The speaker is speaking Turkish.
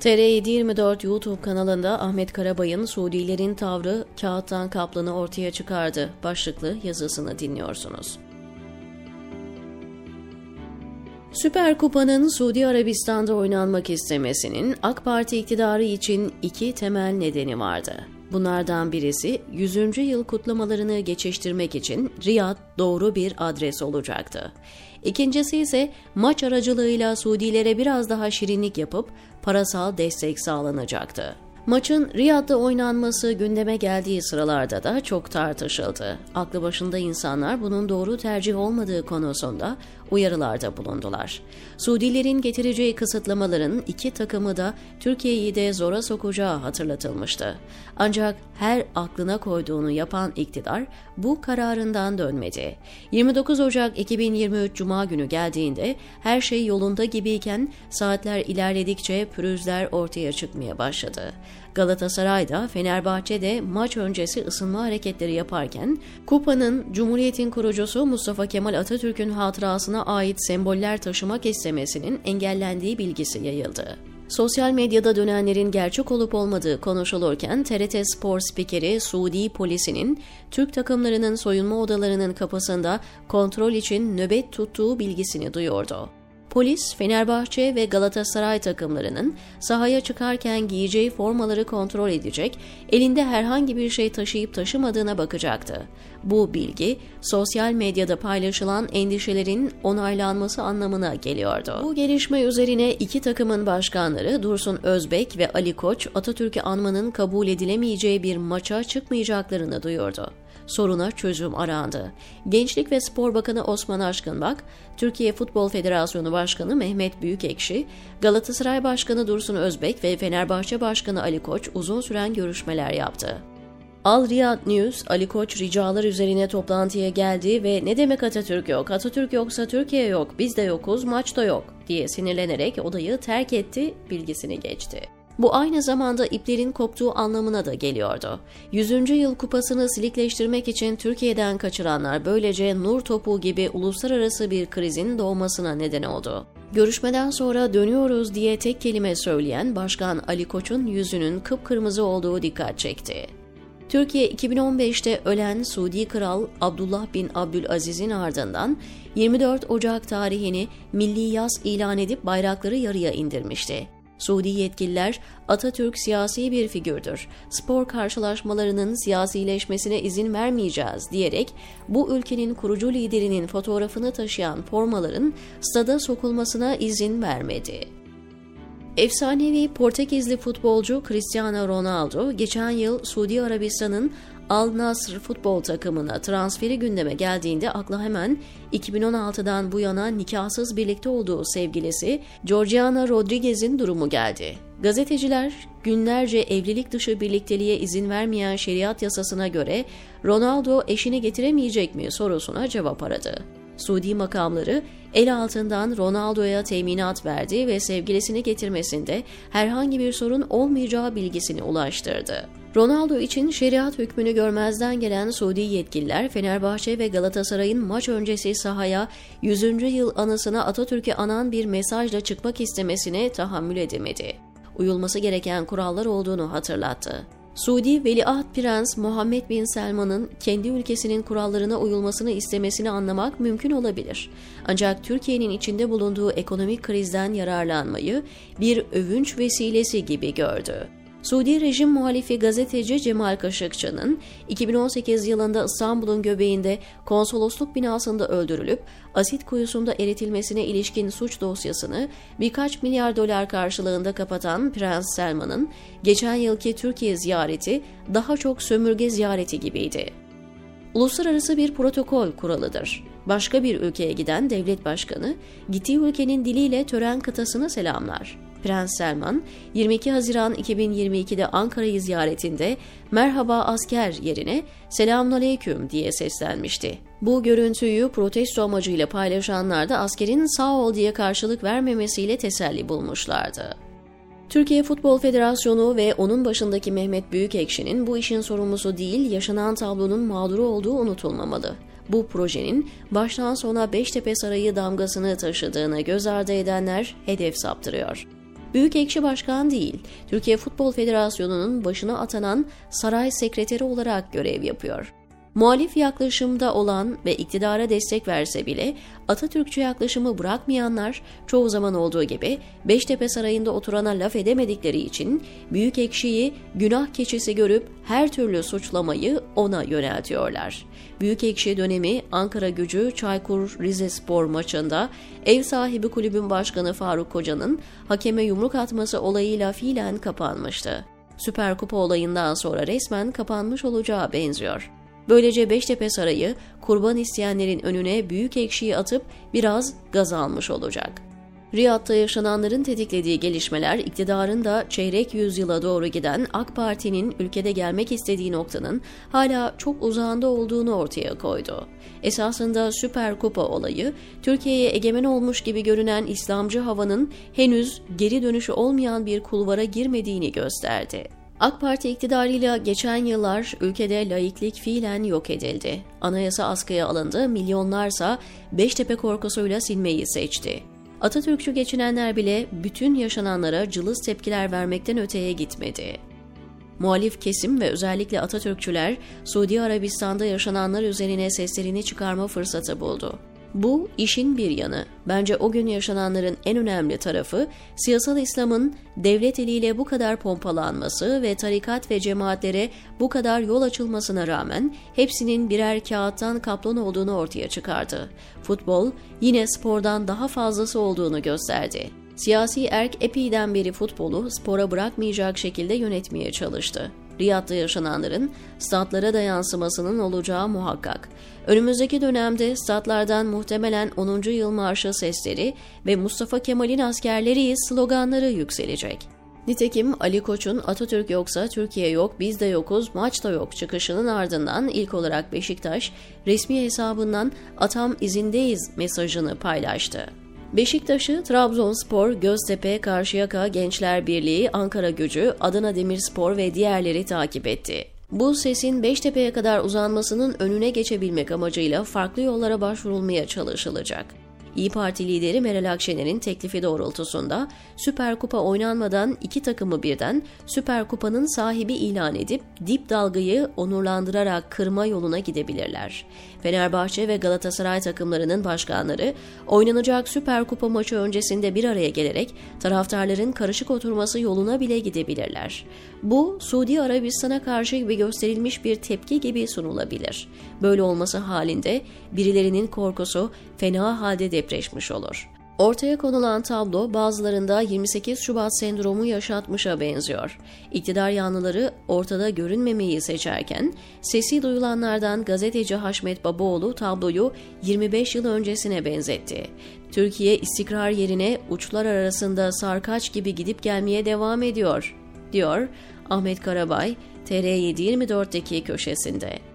TR724 YouTube kanalında Ahmet Karabay'ın Suudilerin tavrı kağıttan kaplanı ortaya çıkardı başlıklı yazısını dinliyorsunuz. Süper Kupa'nın Suudi Arabistan'da oynanmak istemesinin AK Parti iktidarı için iki temel nedeni vardı. Bunlardan birisi 100. yıl kutlamalarını geçiştirmek için Riyad doğru bir adres olacaktı. İkincisi ise maç aracılığıyla Suudilere biraz daha şirinlik yapıp parasal destek sağlanacaktı. Maçın Riyad'da oynanması gündeme geldiği sıralarda da çok tartışıldı. Aklı başında insanlar bunun doğru tercih olmadığı konusunda uyarılarda bulundular. Suudilerin getireceği kısıtlamaların iki takımı da Türkiye'yi de zora sokacağı hatırlatılmıştı. Ancak her aklına koyduğunu yapan iktidar bu kararından dönmedi. 29 Ocak 2023 Cuma günü geldiğinde her şey yolunda gibiyken saatler ilerledikçe pürüzler ortaya çıkmaya başladı. Galatasaray da Fenerbahçe de maç öncesi ısınma hareketleri yaparken kupanın Cumhuriyet'in kurucusu Mustafa Kemal Atatürk'ün hatırasına ait semboller taşımak istemesinin engellendiği bilgisi yayıldı. Sosyal medyada dönenlerin gerçek olup olmadığı konuşulurken TRT Spor spikeri Suudi polisinin Türk takımlarının soyunma odalarının kapısında kontrol için nöbet tuttuğu bilgisini duyurdu. Polis, Fenerbahçe ve Galatasaray takımlarının sahaya çıkarken giyeceği formaları kontrol edecek, elinde herhangi bir şey taşıyıp taşımadığına bakacaktı. Bu bilgi, sosyal medyada paylaşılan endişelerin onaylanması anlamına geliyordu. Bu gelişme üzerine iki takımın başkanları Dursun Özbek ve Ali Koç, Atatürk'ü anmanın kabul edilemeyeceği bir maça çıkmayacaklarını duyurdu soruna çözüm arandı. Gençlik ve Spor Bakanı Osman Aşkınbak, Türkiye Futbol Federasyonu Başkanı Mehmet Büyükekşi, Galatasaray Başkanı Dursun Özbek ve Fenerbahçe Başkanı Ali Koç uzun süren görüşmeler yaptı. Al Riyad News, Ali Koç ricalar üzerine toplantıya geldi ve ne demek Atatürk yok, Atatürk yoksa Türkiye yok, biz de yokuz, maç da yok diye sinirlenerek odayı terk etti, bilgisini geçti. Bu aynı zamanda iplerin koptuğu anlamına da geliyordu. 100. yıl kupasını silikleştirmek için Türkiye'den kaçıranlar böylece nur topu gibi uluslararası bir krizin doğmasına neden oldu. Görüşmeden sonra dönüyoruz diye tek kelime söyleyen Başkan Ali Koç'un yüzünün kıpkırmızı olduğu dikkat çekti. Türkiye 2015'te ölen Suudi Kral Abdullah bin Abdülaziz'in ardından 24 Ocak tarihini milli yaz ilan edip bayrakları yarıya indirmişti. Suudi yetkililer Atatürk siyasi bir figürdür. Spor karşılaşmalarının siyasileşmesine izin vermeyeceğiz diyerek bu ülkenin kurucu liderinin fotoğrafını taşıyan formaların stada sokulmasına izin vermedi. Efsanevi Portekizli futbolcu Cristiano Ronaldo geçen yıl Suudi Arabistan'ın Al Nasr futbol takımına transferi gündeme geldiğinde akla hemen 2016'dan bu yana nikahsız birlikte olduğu sevgilisi Georgiana Rodriguez'in durumu geldi. Gazeteciler günlerce evlilik dışı birlikteliğe izin vermeyen şeriat yasasına göre Ronaldo eşini getiremeyecek mi sorusuna cevap aradı. Suudi makamları el altından Ronaldo'ya teminat verdi ve sevgilisini getirmesinde herhangi bir sorun olmayacağı bilgisini ulaştırdı. Ronaldo için şeriat hükmünü görmezden gelen Suudi yetkililer Fenerbahçe ve Galatasaray'ın maç öncesi sahaya 100. yıl anısına Atatürk'e anan bir mesajla çıkmak istemesine tahammül edemedi. Uyulması gereken kurallar olduğunu hatırlattı. Suudi Veliaht Prens Muhammed Bin Selman'ın kendi ülkesinin kurallarına uyulmasını istemesini anlamak mümkün olabilir. Ancak Türkiye'nin içinde bulunduğu ekonomik krizden yararlanmayı bir övünç vesilesi gibi gördü. Suudi rejim muhalifi gazeteci Cemal Kaşıkçı'nın 2018 yılında İstanbul'un göbeğinde konsolosluk binasında öldürülüp asit kuyusunda eritilmesine ilişkin suç dosyasını birkaç milyar dolar karşılığında kapatan Prens Selman'ın geçen yılki Türkiye ziyareti daha çok sömürge ziyareti gibiydi. Uluslararası bir protokol kuralıdır. Başka bir ülkeye giden devlet başkanı gittiği ülkenin diliyle tören kıtasını selamlar. Prens Selman 22 Haziran 2022'de Ankara'yı ziyaretinde merhaba asker yerine selamünaleyküm diye seslenmişti. Bu görüntüyü protesto amacıyla paylaşanlar da askerin sağ ol diye karşılık vermemesiyle teselli bulmuşlardı. Türkiye Futbol Federasyonu ve onun başındaki Mehmet Büyükekşi'nin bu işin sorumlusu değil, yaşanan tablonun mağduru olduğu unutulmamalı. Bu projenin baştan sona Beştepe Sarayı damgasını taşıdığını göz ardı edenler hedef saptırıyor. Büyük ekşi başkan değil, Türkiye Futbol Federasyonu'nun başına atanan saray sekreteri olarak görev yapıyor. Muhalif yaklaşımda olan ve iktidara destek verse bile Atatürkçü yaklaşımı bırakmayanlar çoğu zaman olduğu gibi Beştepe Sarayı'nda oturana laf edemedikleri için Büyük Ekşi'yi günah keçisi görüp her türlü suçlamayı ona yöneltiyorlar. Büyük Ekşi dönemi Ankara Gücü Çaykur Rizespor maçında ev sahibi kulübün başkanı Faruk Koca'nın hakeme yumruk atması olayıyla fiilen kapanmıştı. Süper Kupa olayından sonra resmen kapanmış olacağı benziyor. Böylece Beştepe Sarayı kurban isteyenlerin önüne büyük ekşiyi atıp biraz gaz almış olacak. Riyad'da yaşananların tetiklediği gelişmeler iktidarın da çeyrek yüzyıla doğru giden AK Parti'nin ülkede gelmek istediği noktanın hala çok uzağında olduğunu ortaya koydu. Esasında Süper Kupa olayı, Türkiye'ye egemen olmuş gibi görünen İslamcı havanın henüz geri dönüşü olmayan bir kulvara girmediğini gösterdi. AK Parti iktidarıyla geçen yıllar ülkede laiklik fiilen yok edildi. Anayasa askıya alındı, milyonlarsa Beştepe korkusuyla silmeyi seçti. Atatürkçü geçinenler bile bütün yaşananlara cılız tepkiler vermekten öteye gitmedi. Muhalif kesim ve özellikle Atatürkçüler Suudi Arabistan'da yaşananlar üzerine seslerini çıkarma fırsatı buldu. Bu işin bir yanı. Bence o gün yaşananların en önemli tarafı siyasal İslam'ın devlet eliyle bu kadar pompalanması ve tarikat ve cemaatlere bu kadar yol açılmasına rağmen hepsinin birer kağıttan kaplan olduğunu ortaya çıkardı. Futbol yine spordan daha fazlası olduğunu gösterdi. Siyasi erk epeyden beri futbolu spora bırakmayacak şekilde yönetmeye çalıştı. Riyad'da yaşananların statlara da yansımasının olacağı muhakkak. Önümüzdeki dönemde statlardan muhtemelen 10. yıl marşı sesleri ve Mustafa Kemal'in askerleri sloganları yükselecek. Nitekim Ali Koç'un Atatürk yoksa Türkiye yok, biz de yokuz, maç da yok çıkışının ardından ilk olarak Beşiktaş resmi hesabından atam izindeyiz mesajını paylaştı. Beşiktaş'ı Trabzonspor, Göztepe, Karşıyaka, Gençler Birliği, Ankara Gücü, Adana Demirspor ve diğerleri takip etti. Bu sesin Beştepe'ye kadar uzanmasının önüne geçebilmek amacıyla farklı yollara başvurulmaya çalışılacak. İyi Parti lideri Meral Akşener'in teklifi doğrultusunda Süper Kupa oynanmadan iki takımı birden Süper Kupa'nın sahibi ilan edip dip dalgayı onurlandırarak kırma yoluna gidebilirler. Fenerbahçe ve Galatasaray takımlarının başkanları oynanacak Süper Kupa maçı öncesinde bir araya gelerek taraftarların karışık oturması yoluna bile gidebilirler. Bu Suudi Arabistan'a karşı gibi gösterilmiş bir tepki gibi sunulabilir. Böyle olması halinde birilerinin korkusu fena halde depreşmiş olur. Ortaya konulan tablo bazılarında 28 Şubat sendromu yaşatmışa benziyor. İktidar yanlıları ortada görünmemeyi seçerken, sesi duyulanlardan gazeteci Haşmet Babaoğlu tabloyu 25 yıl öncesine benzetti. Türkiye istikrar yerine uçlar arasında sarkaç gibi gidip gelmeye devam ediyor, diyor Ahmet Karabay, TR724'deki köşesinde.